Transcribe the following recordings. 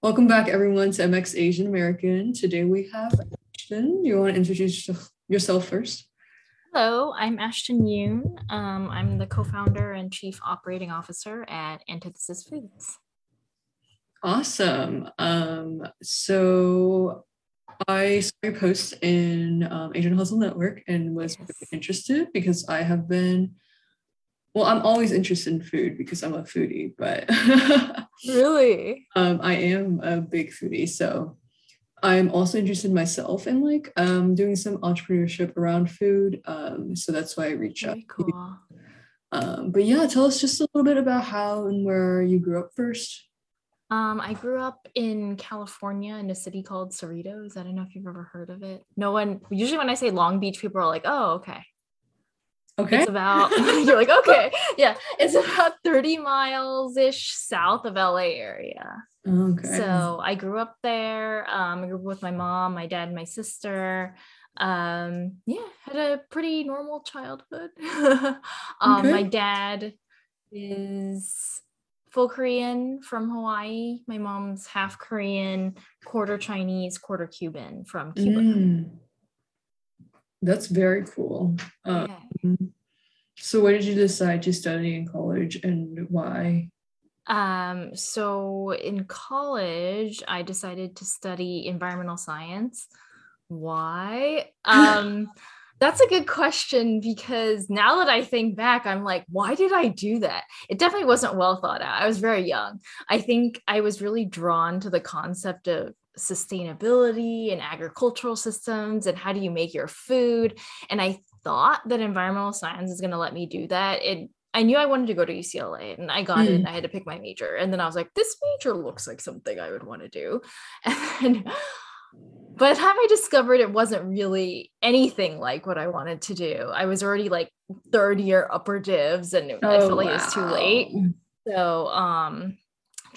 Welcome back, everyone, to MX Asian American. Today we have Ashton. You want to introduce yourself first? Hello, I'm Ashton Yoon. Um, I'm the co founder and chief operating officer at Antithesis Foods. Awesome. Um, so I saw your post in um, Asian Hustle Network and was yes. interested because I have been well, I'm always interested in food because I'm a foodie, but really, um, I am a big foodie. So I'm also interested myself in like um, doing some entrepreneurship around food. Um, so that's why I reached Very out. Cool. Um, but yeah, tell us just a little bit about how and where you grew up first. Um, I grew up in California in a city called Cerritos. I don't know if you've ever heard of it. No one, usually when I say Long Beach, people are like, oh, okay. Okay. It's about, you're like, okay. Yeah. It's about 30 miles ish south of LA area. Okay. So I grew up there. Um, I grew up with my mom, my dad, and my sister. Um, yeah, had a pretty normal childhood. um, okay. My dad is full Korean from Hawaii. My mom's half Korean, quarter Chinese, quarter Cuban from Cuba. Mm. That's very cool. Um, yeah. So, what did you decide to study in college and why? Um, so, in college, I decided to study environmental science. Why? Um, that's a good question because now that I think back, I'm like, why did I do that? It definitely wasn't well thought out. I was very young. I think I was really drawn to the concept of sustainability and agricultural systems and how do you make your food. And I thought that environmental science is going to let me do that. It I knew I wanted to go to UCLA and I got mm. it I had to pick my major. And then I was like, this major looks like something I would want to do. And by the time I discovered it wasn't really anything like what I wanted to do, I was already like third year upper divs and oh, I felt like wow. it was too late. So um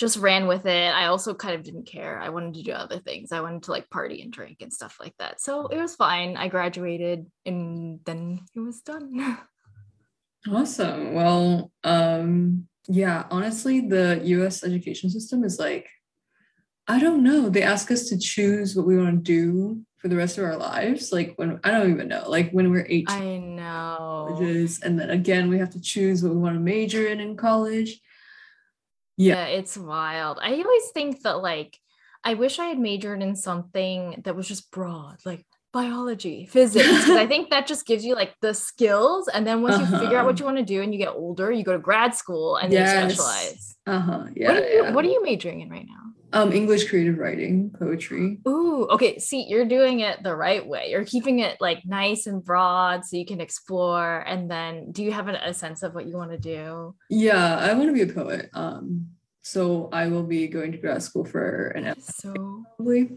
just ran with it. I also kind of didn't care. I wanted to do other things. I wanted to like party and drink and stuff like that. So it was fine. I graduated and then it was done. Awesome. Well, um yeah, honestly, the US education system is like I don't know. They ask us to choose what we want to do for the rest of our lives. Like when I don't even know. Like when we're 18. I know. And then again, we have to choose what we want to major in in college yeah. yeah it's wild i always think that like i wish i had majored in something that was just broad like biology physics because i think that just gives you like the skills and then once uh-huh. you figure out what uh-huh. you want to do and you get older you go to grad school and yes. you specialize uh-huh yeah what are, you, yeah. what are you majoring in right now um english creative writing poetry ooh okay see you're doing it the right way you're keeping it like nice and broad so you can explore and then do you have a sense of what you want to do yeah i want to be a poet um so i will be going to grad school for an so probably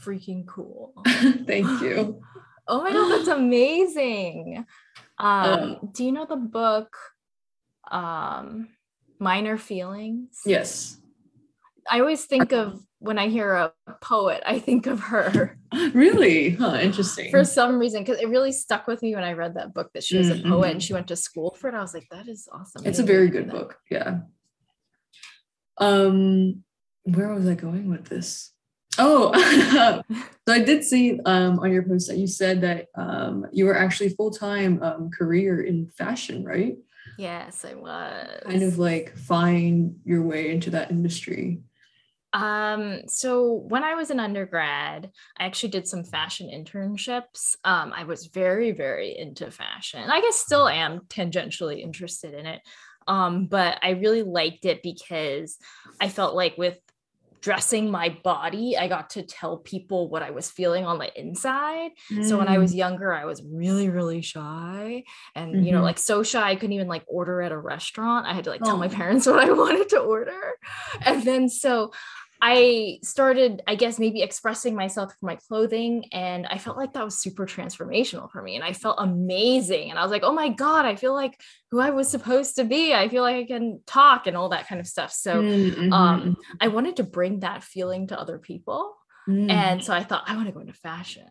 freaking cool. Thank you. oh my god, that's amazing. Um, um, do you know the book um Minor Feelings? Yes. I always think of when I hear a poet, I think of her. really? Huh, interesting. For some reason, because it really stuck with me when I read that book that she was mm-hmm. a poet and she went to school for it. I was like, that is awesome. It's a very good that. book. Yeah. Um, where was I going with this? Oh, so I did see um, on your post that you said that um, you were actually full time um, career in fashion, right? Yes, I was. Kind of like find your way into that industry. Um, so when I was an undergrad, I actually did some fashion internships. Um, I was very, very into fashion. I guess still am tangentially interested in it. Um, but I really liked it because I felt like with dressing my body, I got to tell people what I was feeling on the inside. Mm. So when I was mm. younger, I was really, really shy and, mm-hmm. you know, mm-hmm. like so shy, I couldn't even like order at a restaurant. I had to like tell oh. my parents what I wanted to order. And then so I started, I guess, maybe expressing myself through my clothing. And I felt like that was super transformational for me. And I felt amazing. And I was like, oh my God, I feel like who I was supposed to be. I feel like I can talk and all that kind of stuff. So mm-hmm. um, I wanted to bring that feeling to other people. Mm. And so I thought, I want to go into fashion.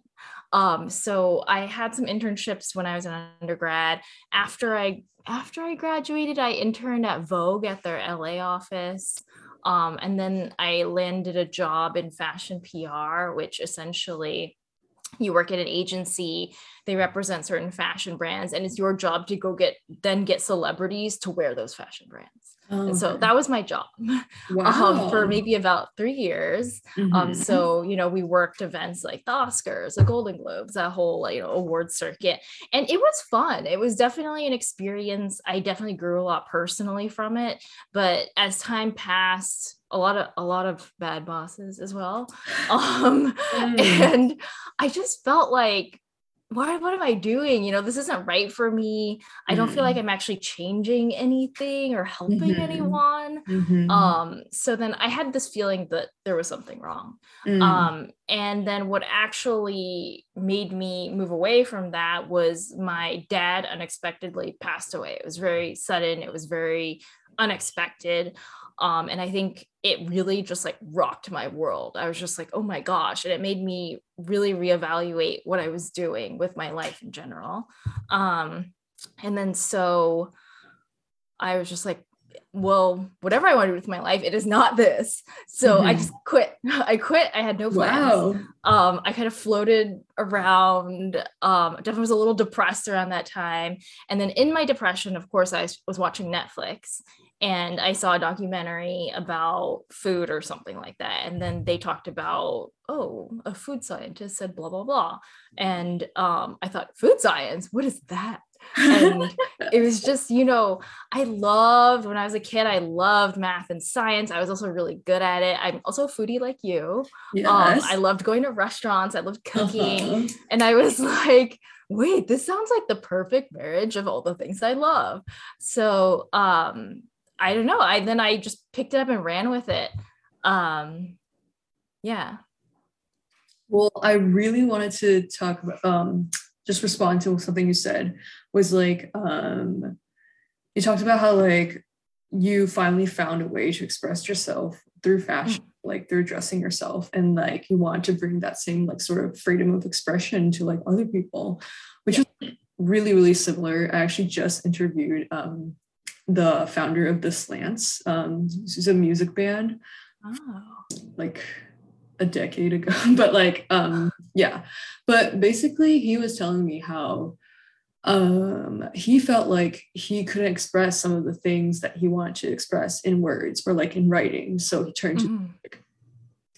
Um, so I had some internships when I was an undergrad. After I after I graduated, I interned at Vogue at their LA office. Um, and then I landed a job in fashion PR, which essentially you work at an agency they represent certain fashion brands and it's your job to go get then get celebrities to wear those fashion brands oh, so that was my job wow. um, for maybe about three years. Um, mm-hmm. um, so you know we worked events like the oscars the golden globes that whole you know award circuit. And it was fun. It was definitely an experience. I definitely grew a lot personally from it. But as time passed a lot of a lot of bad bosses as well. Um mm. and i just felt like what, what am I doing? You know, this isn't right for me. I don't feel like mm-hmm. I'm actually changing anything or helping mm-hmm. anyone. Mm-hmm. Um, so then I had this feeling that there was something wrong. Mm. Um, and then what actually made me move away from that was my dad unexpectedly passed away. It was very sudden, it was very unexpected. Um, and I think it really just like rocked my world. I was just like, oh my gosh. And it made me really reevaluate what I was doing with my life in general. Um, and then so I was just like, well, whatever I want to do with my life, it is not this. So mm-hmm. I just quit. I quit. I had no plans. Wow. Um, I kind of floated around. Um, definitely was a little depressed around that time. And then in my depression, of course, I was watching Netflix and I saw a documentary about food or something like that. And then they talked about, oh, a food scientist said blah, blah, blah. And um, I thought, food science, what is that? And it was just, you know, I loved when I was a kid, I loved math and science. I was also really good at it. I'm also a foodie like you. Yes. Um, I loved going to restaurants, I loved cooking. Uh-huh. And I was like, wait, this sounds like the perfect marriage of all the things I love. So um I don't know. I then I just picked it up and ran with it. Um, yeah. Well, I really wanted to talk about um, just respond to something you said was like um, you talked about how like you finally found a way to express yourself through fashion, mm. like through dressing yourself, and like you want to bring that same like sort of freedom of expression to like other people, which yeah. is really really similar. I actually just interviewed um, the founder of the Slants. Um, this is a music band, oh. like a decade ago. but like, um, yeah. But basically, he was telling me how um he felt like he couldn't express some of the things that he wanted to express in words or like in writing so he turned mm-hmm. to music.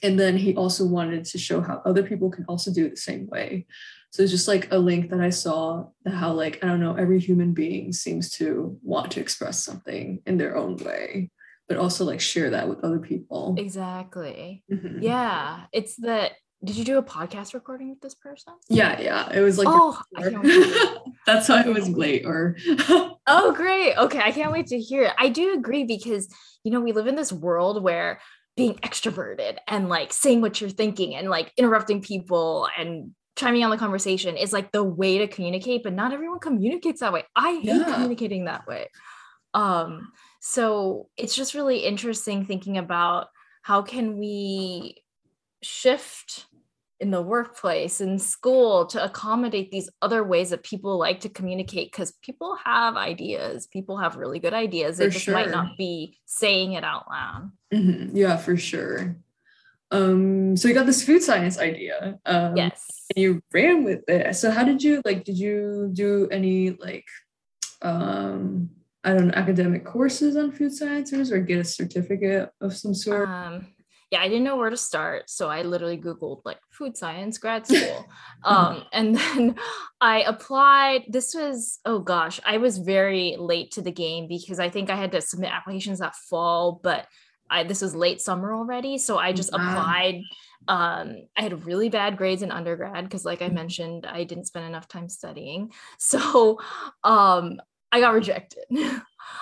and then he also wanted to show how other people can also do it the same way so it's just like a link that I saw that how like I don't know every human being seems to want to express something in their own way, but also like share that with other people. Exactly. Mm-hmm. Yeah, it's that. Did you do a podcast recording with this person? Yeah, yeah. It was like oh, that's why it was late. Or oh, great. Okay, I can't wait to hear it. I do agree because you know we live in this world where being extroverted and like saying what you're thinking and like interrupting people and chiming on the conversation is like the way to communicate but not everyone communicates that way i hate yeah. communicating that way um so it's just really interesting thinking about how can we shift in the workplace in school to accommodate these other ways that people like to communicate because people have ideas people have really good ideas they just sure. might not be saying it out loud. Mm-hmm. yeah for sure. Um so you got this food science idea um yes. and you ran with it. So how did you like did you do any like um i don't know academic courses on food sciences or get a certificate of some sort? Um yeah i didn't know where to start so i literally googled like food science grad school um and then i applied this was oh gosh i was very late to the game because i think i had to submit applications that fall but I, this was late summer already so i just wow. applied um, I had really bad grades in undergrad because, like I mm. mentioned, I didn't spend enough time studying. So um, I got rejected.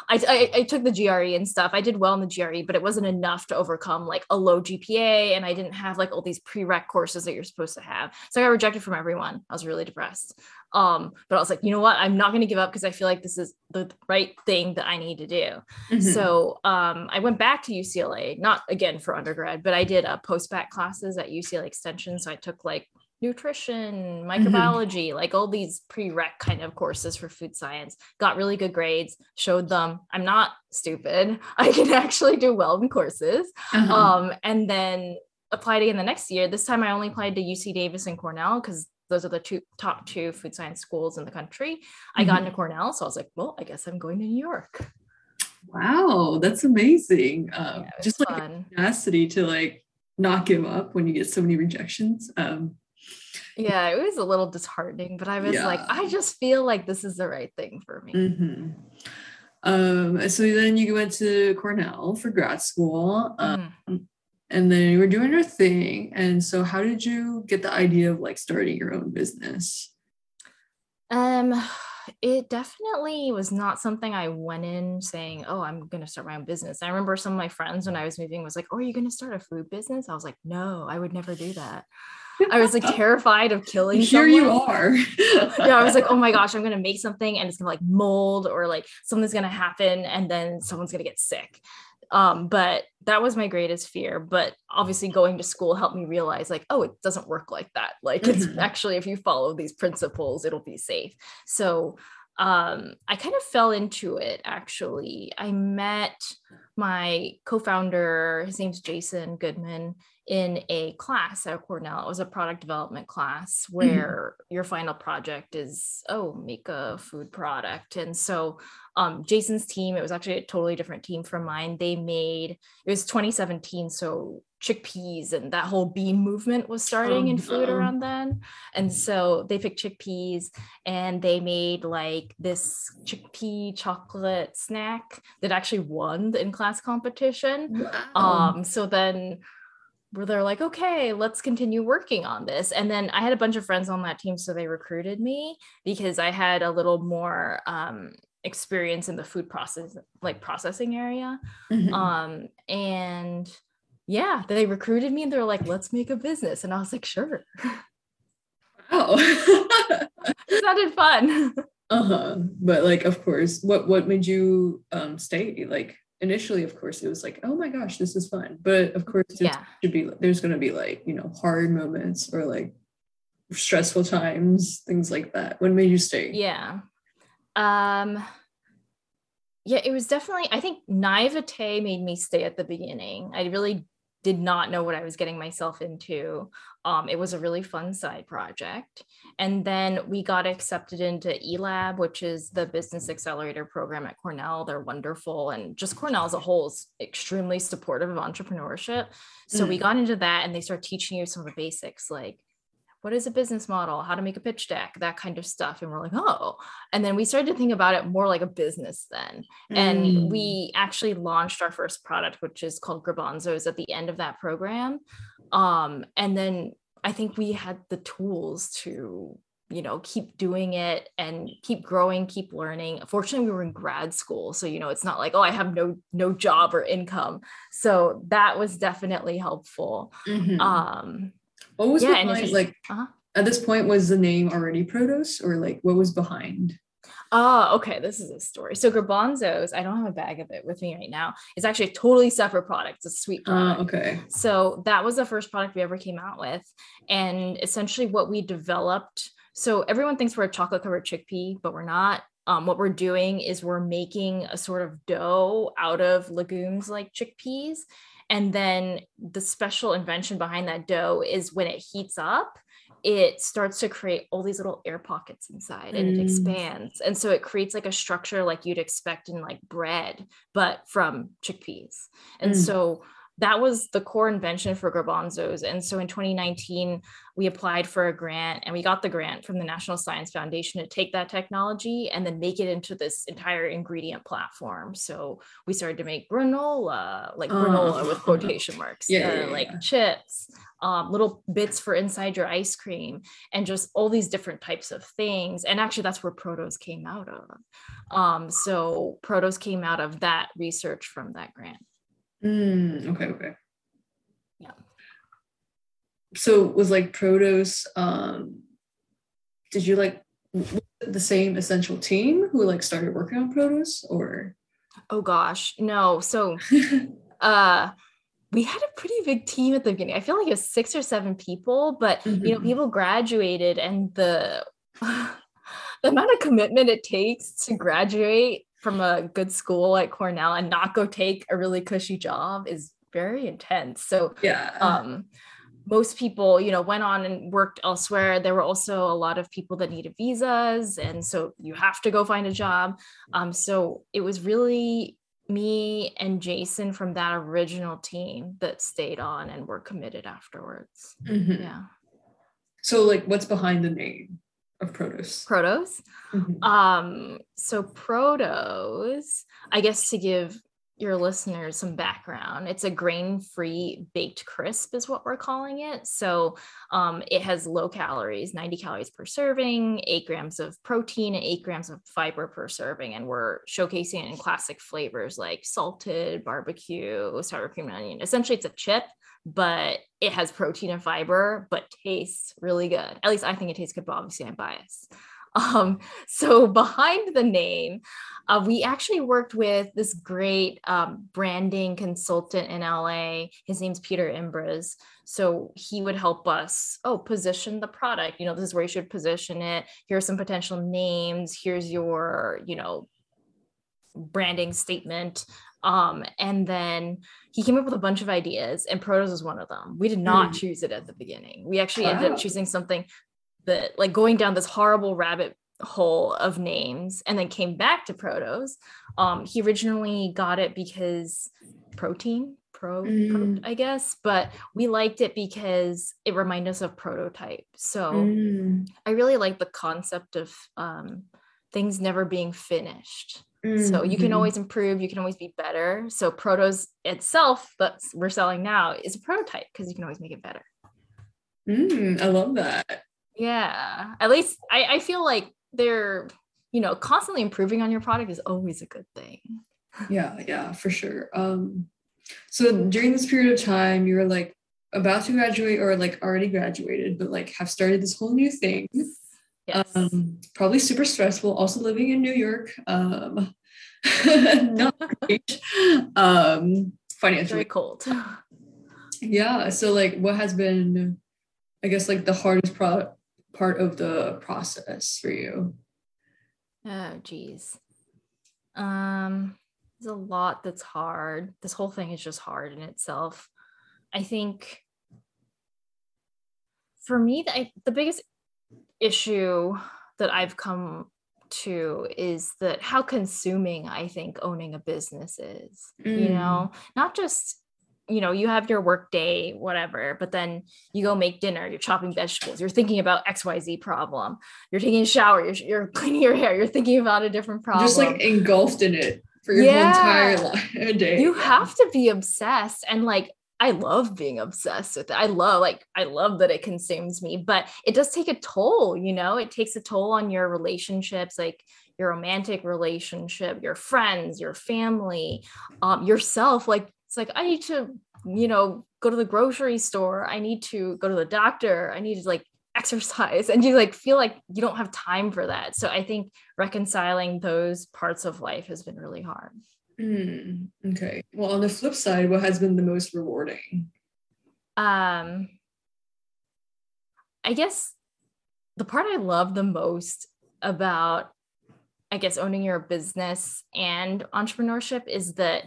I, I, I, took the GRE and stuff. I did well in the GRE, but it wasn't enough to overcome like a low GPA. And I didn't have like all these prereq courses that you're supposed to have. So I got rejected from everyone. I was really depressed. Um, but I was like, you know what? I'm not going to give up because I feel like this is the right thing that I need to do. Mm-hmm. So um, I went back to UCLA, not again for undergrad, but I did a uh, post bac classes at UCLA Extension. So I took like nutrition, microbiology, mm-hmm. like all these prereq kind of courses for food science. Got really good grades, showed them I'm not stupid. I can actually do well in courses. Uh-huh. Um, and then applied again the next year. This time I only applied to UC Davis and Cornell because those are the two top two food science schools in the country. Mm-hmm. I got mm-hmm. into Cornell, so I was like, well, I guess I'm going to New York. Wow, that's amazing. Um, yeah, just like fun. tenacity to like not give up when you get so many rejections. Um, yeah, it was a little disheartening, but I was yeah. like, I just feel like this is the right thing for me. Mm-hmm. Um, so then you went to Cornell for grad school. Um, mm. And then you were doing your thing. And so how did you get the idea of like starting your own business? Um it definitely was not something I went in saying, "Oh, I'm going to start my own business." I remember some of my friends when I was moving was like, "Oh, are you going to start a food business?" I was like, "No, I would never do that." I was like terrified of killing. Here someone. you are. yeah, I was like, oh my gosh, I'm gonna make something and it's gonna like mold or like something's gonna happen and then someone's gonna get sick. Um, but that was my greatest fear. But obviously, going to school helped me realize, like, oh, it doesn't work like that. Like, mm-hmm. it's actually, if you follow these principles, it'll be safe. So, um, I kind of fell into it actually. I met my co founder, his name's Jason Goodman, in a class at Cornell. It was a product development class mm-hmm. where mm-hmm. your final project is, oh, make a food product. And so um, Jason's team, it was actually a totally different team from mine. They made, it was 2017. So chickpeas and that whole bean movement was starting oh, in food around then. And so they picked chickpeas and they made like this chickpea chocolate snack that actually won the in-class competition. Wow. Um, so then where they're like, okay, let's continue working on this. And then I had a bunch of friends on that team, so they recruited me because I had a little more um, experience in the food process, like processing area. Mm-hmm. Um, and yeah, they recruited me and they're like, let's make a business. And I was like, sure. Oh, it sounded fun. Uh-huh. But like, of course, what what made you um stay? Like initially, of course, it was like, oh my gosh, this is fun. But of course, yeah. should be there's gonna be like, you know, hard moments or like stressful times, things like that. What made you stay? Yeah. Um yeah, it was definitely, I think naivete made me stay at the beginning. I really did not know what I was getting myself into. Um, it was a really fun side project. And then we got accepted into eLab, which is the business accelerator program at Cornell. They're wonderful. And just Cornell as a whole is extremely supportive of entrepreneurship. So mm. we got into that and they start teaching you some of the basics like what is a business model, how to make a pitch deck, that kind of stuff. And we're like, oh. And then we started to think about it more like a business then. Mm. And we actually launched our first product, which is called Grabanzos at the end of that program. Um, and then I think we had the tools to you know keep doing it and keep growing keep learning fortunately we were in grad school so you know it's not like oh i have no no job or income so that was definitely helpful mm-hmm. um what was yeah, behind, like uh-huh. at this point was the name already Protos or like what was behind? Oh, okay. This is a story. So Grabanzos, I don't have a bag of it with me right now. It's actually a totally separate product. It's a sweet ah, product. Uh, okay. So that was the first product we ever came out with. And essentially what we developed. So everyone thinks we're a chocolate covered chickpea, but we're not. Um, what we're doing is we're making a sort of dough out of legumes like chickpeas and then the special invention behind that dough is when it heats up, it starts to create all these little air pockets inside and mm. it expands. And so it creates like a structure like you'd expect in like bread, but from chickpeas. And mm. so that was the core invention for Grabanzos. And so in 2019, we applied for a grant and we got the grant from the National Science Foundation to take that technology and then make it into this entire ingredient platform. So we started to make granola, like granola with quotation marks, yeah, uh, yeah, yeah, like chips, um, little bits for inside your ice cream, and just all these different types of things. And actually, that's where Protos came out of. Um, so Protos came out of that research from that grant. Mm, okay, okay. Yeah. So was like Protos, um, did you like the same essential team who like started working on Protos or? Oh gosh, no. So uh we had a pretty big team at the beginning. I feel like it was six or seven people, but mm-hmm. you know, mm-hmm. people graduated and the the amount of commitment it takes to graduate from a good school like Cornell and not go take a really cushy job is very intense. So yeah. Um most people, you know, went on and worked elsewhere. There were also a lot of people that needed visas, and so you have to go find a job. Um, so it was really me and Jason from that original team that stayed on and were committed afterwards. Mm-hmm. Yeah. So, like, what's behind the name of Protos? Protos. Mm-hmm. Um, so Protos, I guess to give your listeners some background. It's a grain-free baked crisp is what we're calling it. So um, it has low calories, 90 calories per serving, eight grams of protein and eight grams of fiber per serving. And we're showcasing it in classic flavors like salted, barbecue, sour cream and onion. Essentially it's a chip, but it has protein and fiber, but tastes really good. At least I think it tastes good, but obviously I'm biased. Um, so behind the name, uh, we actually worked with this great um, branding consultant in LA. His name's Peter Imbres. So he would help us, oh, position the product. You know, this is where you should position it. Here are some potential names. Here's your, you know, branding statement. Um, and then he came up with a bunch of ideas, and Protos was one of them. We did not mm. choose it at the beginning. We actually wow. ended up choosing something that like going down this horrible rabbit hole of names and then came back to protos um he originally got it because protein pro, mm. pro, i guess but we liked it because it reminded us of prototype so mm. i really like the concept of um things never being finished mm-hmm. so you can mm-hmm. always improve you can always be better. So protos itself that we're selling now is a prototype because you can always make it better. Mm, i love that. Yeah at least I, I feel like they're you know constantly improving on your product is always a good thing. Yeah yeah for sure. Um so during this period of time you were like about to graduate or like already graduated but like have started this whole new thing yes. um probably super stressful also living in new york um not great um financially Very cold yeah so like what has been i guess like the hardest pro- part of the process for you? Oh, geez. Um, there's a lot that's hard. This whole thing is just hard in itself. I think for me, the, the biggest issue that I've come to is that how consuming I think owning a business is. Mm. You know, not just you know you have your work day whatever but then you go make dinner you're chopping vegetables you're thinking about xyz problem you're taking a shower you're, you're cleaning your hair you're thinking about a different problem just like engulfed in it for your yeah. whole entire day you have to be obsessed and like I love being obsessed with it. I love like I love that it consumes me, but it does take a toll, you know? It takes a toll on your relationships, like your romantic relationship, your friends, your family, um, yourself. Like it's like i need to you know go to the grocery store i need to go to the doctor i need to like exercise and you like feel like you don't have time for that so i think reconciling those parts of life has been really hard mm, okay well on the flip side what has been the most rewarding um i guess the part i love the most about i guess owning your business and entrepreneurship is that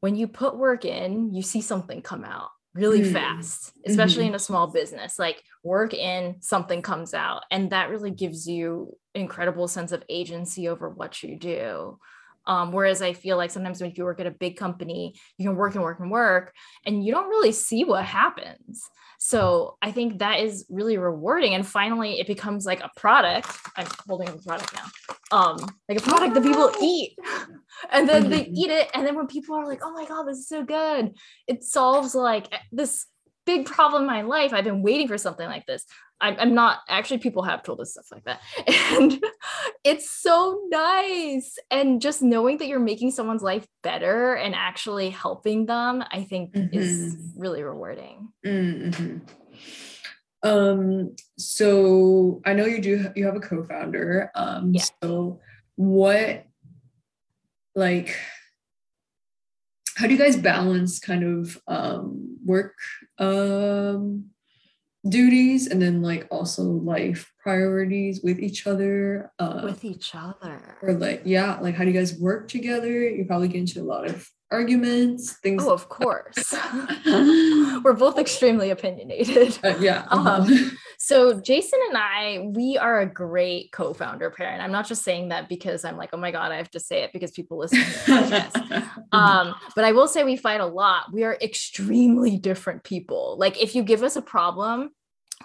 when you put work in, you see something come out really mm. fast, especially mm-hmm. in a small business. Like work in, something comes out. And that really gives you incredible sense of agency over what you do. Um, whereas I feel like sometimes when you work at a big company, you can work and work and work, and you don't really see what happens. So I think that is really rewarding. And finally, it becomes like a product. I'm holding the product now. Um, like a product that people eat, and then they mm-hmm. eat it, and then when people are like, "Oh my god, this is so good," it solves like this big problem in my life. I've been waiting for something like this. I'm, I'm not actually, people have told us stuff like that. And it's so nice. And just knowing that you're making someone's life better and actually helping them, I think mm-hmm. is really rewarding. Mm-hmm. Um, so I know you do, you have a co founder. Um, yeah. So what, like, how do you guys balance kind of um, work um, duties and then like also life priorities with each other uh, with each other. or like yeah like how do you guys work together? You probably get into a lot of arguments things oh of course. We're both extremely opinionated. Uh, yeah uh-huh. um, so jason and i we are a great co-founder parent i'm not just saying that because i'm like oh my god i have to say it because people listen to podcast. Um, but i will say we fight a lot. We are extremely different people. Like if you give us a problem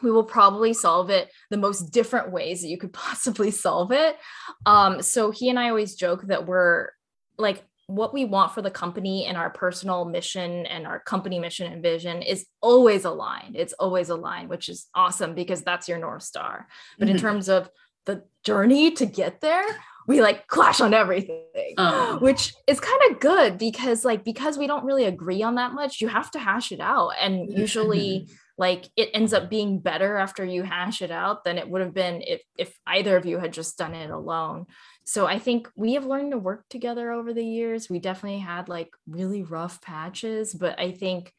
we will probably solve it the most different ways that you could possibly solve it. Um, so he and I always joke that we're like what we want for the company and our personal mission and our company mission and vision is always aligned. It's always aligned, which is awesome because that's your North Star. But mm-hmm. in terms of the journey to get there, we like clash on everything, um. which is kind of good because, like, because we don't really agree on that much, you have to hash it out. And usually, like it ends up being better after you hash it out than it would have been if if either of you had just done it alone so i think we have learned to work together over the years we definitely had like really rough patches but i think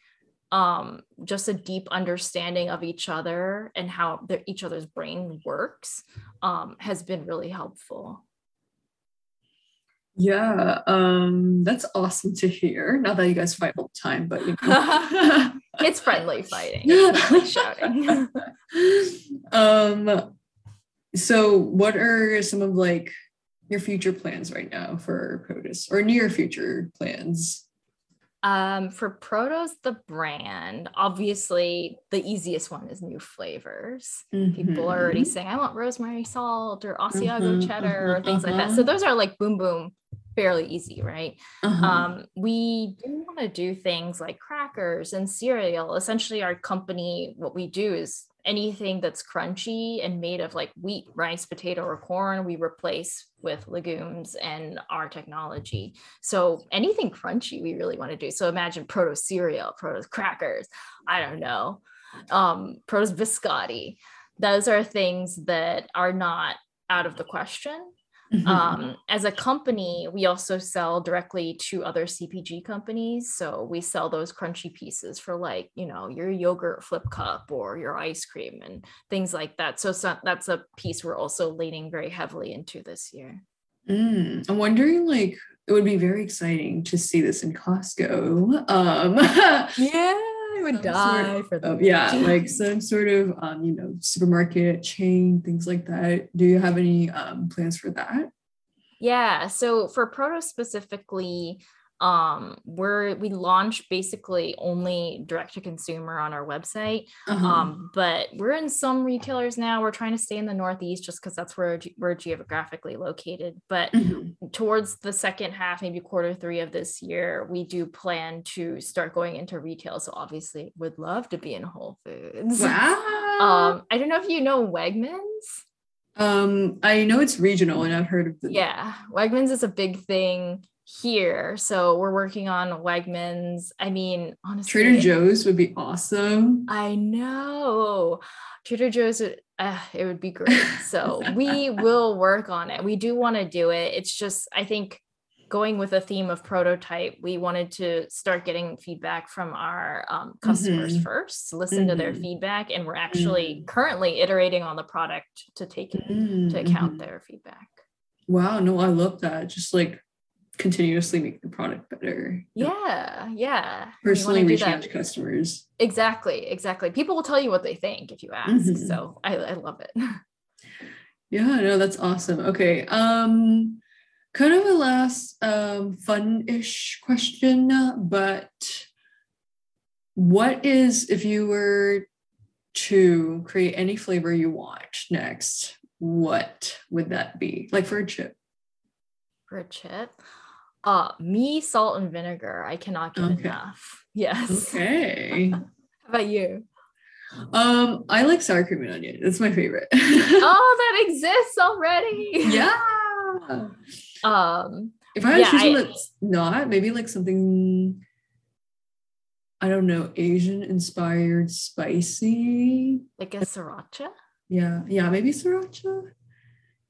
um just a deep understanding of each other and how each other's brain works um has been really helpful yeah, um, that's awesome to hear. Not that you guys fight all the time, but you know. it's friendly fighting. It's shouting. um, so what are some of like your future plans right now for Protos or near future plans? Um, for Protos, the brand, obviously the easiest one is new flavors. Mm-hmm. People are already saying, I want rosemary salt or Asiago mm-hmm, cheddar mm-hmm, or things like that. So uh-huh. those are like boom boom fairly easy, right? Uh-huh. Um, we do want to do things like crackers and cereal. Essentially, our company, what we do is anything that's crunchy and made of like wheat, rice, potato, or corn, we replace with legumes and our technology. So anything crunchy, we really want to do. So imagine proto cereal, proto crackers. I don't know, um, proto biscotti. Those are things that are not out of the question Mm-hmm. Um, as a company, we also sell directly to other CPG companies. So we sell those crunchy pieces for like, you know, your yogurt flip cup or your ice cream and things like that. So, so that's a piece we're also leaning very heavily into this year. Mm, I'm wondering, like, it would be very exciting to see this in Costco. Um, yeah would die sort of, for them. yeah, like some sort of um, you know, supermarket chain, things like that. Do you have any um, plans for that? Yeah. So for Proto specifically, um we're we launch basically only direct to consumer on our website uh-huh. um but we're in some retailers now. We're trying to stay in the northeast just because that's where we're geographically located. But mm-hmm. towards the second half maybe quarter three of this year we do plan to start going into retail. So obviously would love to be in whole foods. Wow. Um i don't know if you know wegmans. Um i know it's regional and i've heard of the yeah wegmans is a big thing here. So we're working on Wegmans. I mean, honestly, Trader Joe's would be awesome. I know. Trader Joe's, uh, it would be great. So we will work on it. We do want to do it. It's just, I think, going with a theme of prototype, we wanted to start getting feedback from our um, customers mm-hmm. first, listen mm-hmm. to their mm-hmm. feedback, and we're actually mm-hmm. currently iterating on the product to take into account mm-hmm. their feedback. Wow, no, I love that. Just like continuously make the product better. Yeah, yeah. Personally reaching out to customers. Exactly, exactly. People will tell you what they think if you ask. Mm-hmm. So I, I love it. yeah, no, that's awesome. Okay. Um kind of a last um fun-ish question, but what is if you were to create any flavor you want next, what would that be? Like for a chip? For a chip? Uh, me, salt and vinegar. I cannot get okay. enough. Yes. Okay. How about you? Um, I like sour cream and onion. It's my favorite. oh, that exists already. Yeah. Um, if I had yeah, choose one that's not, maybe like something I don't know, Asian inspired spicy. Like a sriracha? Yeah, yeah, maybe sriracha.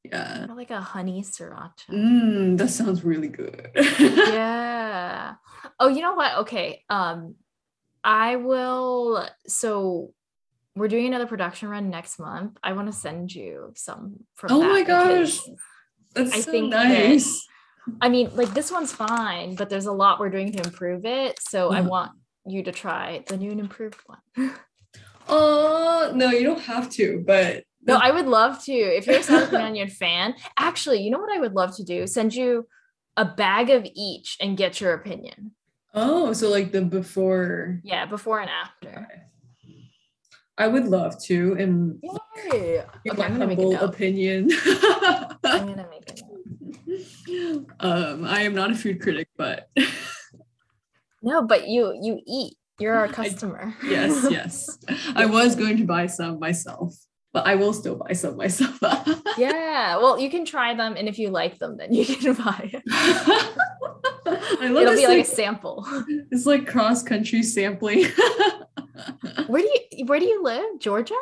Yeah. Or like a honey sriracha. Mm, that sounds really good. yeah. Oh, you know what? Okay. Um, I will. So we're doing another production run next month. I want to send you some from. oh that my gosh. That's I so think that- nice. I mean, like this one's fine, but there's a lot we're doing to improve it. So I Mhm. want you to try the new and improved one. Oh no, you don't have to, but No, I would love to. If you're a South Onion fan, actually, you know what I would love to do? Send you a bag of each and get your opinion. oh, so like the before Yeah, before and after. I would love to and Yay. Okay, I'm gonna make a opinion. I'm gonna make it. um, I am not a food critic, but No, but you you eat. You're our customer. yes, yes. I was going to buy some myself, but I will still buy some myself. yeah. Well, you can try them, and if you like them, then you can buy it. It'll be like, like, a sample. it's like cross country sampling. Where do you Where do you live? Georgia?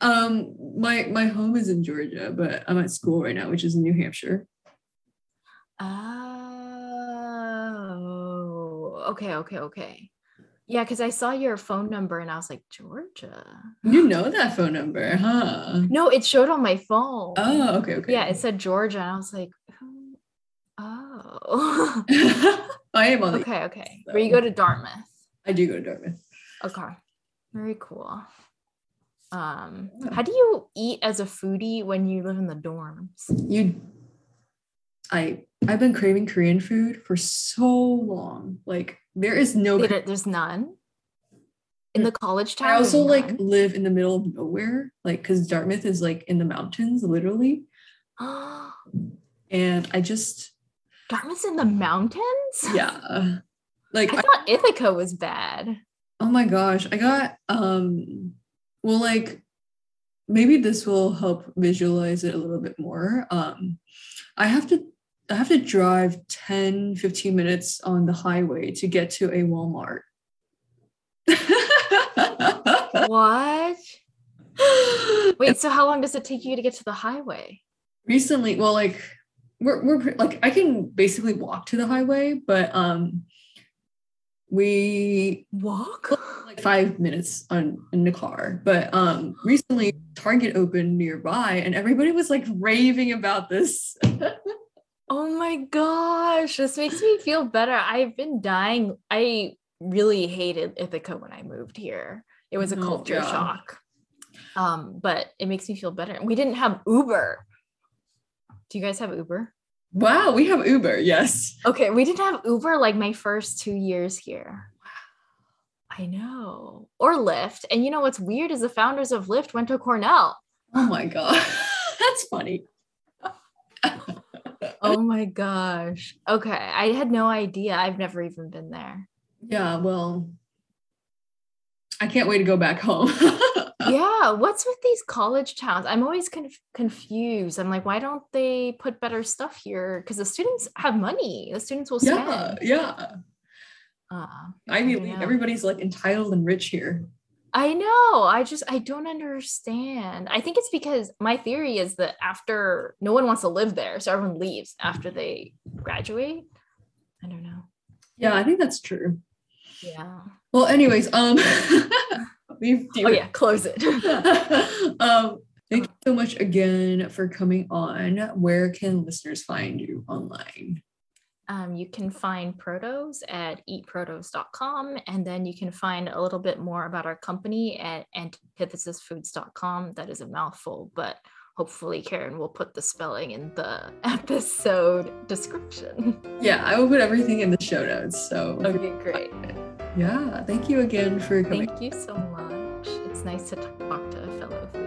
um, my my home is in Georgia, but I'm at school right now, which is in New Hampshire. Oh. Okay. Okay. Okay. Yeah, because I saw your phone number and I was like, Georgia. You know that phone number, huh? No, it showed on my phone. Oh, okay, okay. Yeah, it said Georgia, and I was like, who? Oh. I am on the. okay. Okay. Where you go to Dartmouth? I do go to Dartmouth. Okay. Very cool. Um, Yeah. how do you eat as a foodie when you live in the dorms? You, I I've been craving Korean food for so long. Like there is no. Wait, there's none in the college town. I also like live in the middle of nowhere, like because Dartmouth is like in the mountains, literally. And I just Dartmouth's in the mountains. yeah, like I I- thought Ithaca was bad. oh my gosh, I got um, well like maybe this will help visualize it a little bit more. Um, I have to I have to drive 10 15 minutes on the highway to get to a Walmart. What? Wait, so how long does it take you to get to the highway? recently well like we're, we're like i can basically walk to the highway but um we Walk? like five minutes on in the car but um recently target opened nearby and everybody was like raving about this Oh my gosh, this makes me feel better. I've been dying. I really hated Ithaca when I moved here. It was a Oh, culture shock. Um, but it makes me feel better. We didn't have Uber. Do you guys have Uber? wow we have uber yes Okay, we didn't have Uber like my first two years here. I know. Or Lyft. And you know what's weird is the founders of Lyft went to Cornell. oh my god that's funny Oh my gosh. Okay. I had no idea. I've never even been there. yeah well i can't wait to go back home yeah. What's with these college towns? I'm always kind conf- confused. I'm like, why don't they put better stuff here? Because the students have money. The students will yeah spend. yeah Uh, ivy league everybody's like entitled and rich here I know. I just I don't understand. I think it's because my theory is that after no one wants to live there, so everyone leaves after they graduate. I don't know. yeah i think that's true Yeah. Well, anyways, um, we've Oh yeah, close it. um, thank you so much again for coming on. Where can listeners find you online? Um, you can find Protos at eatprotos.com, and then you can find a little bit more about our company at antithesisfoods.com. That is a mouthful, but hopefully Karen will put the spelling in the episode description. Yeah, I will put everything in the show notes. So Okay, great. yeah, thank you again for coming. Thank you so much. It's nice to talk to a fellow.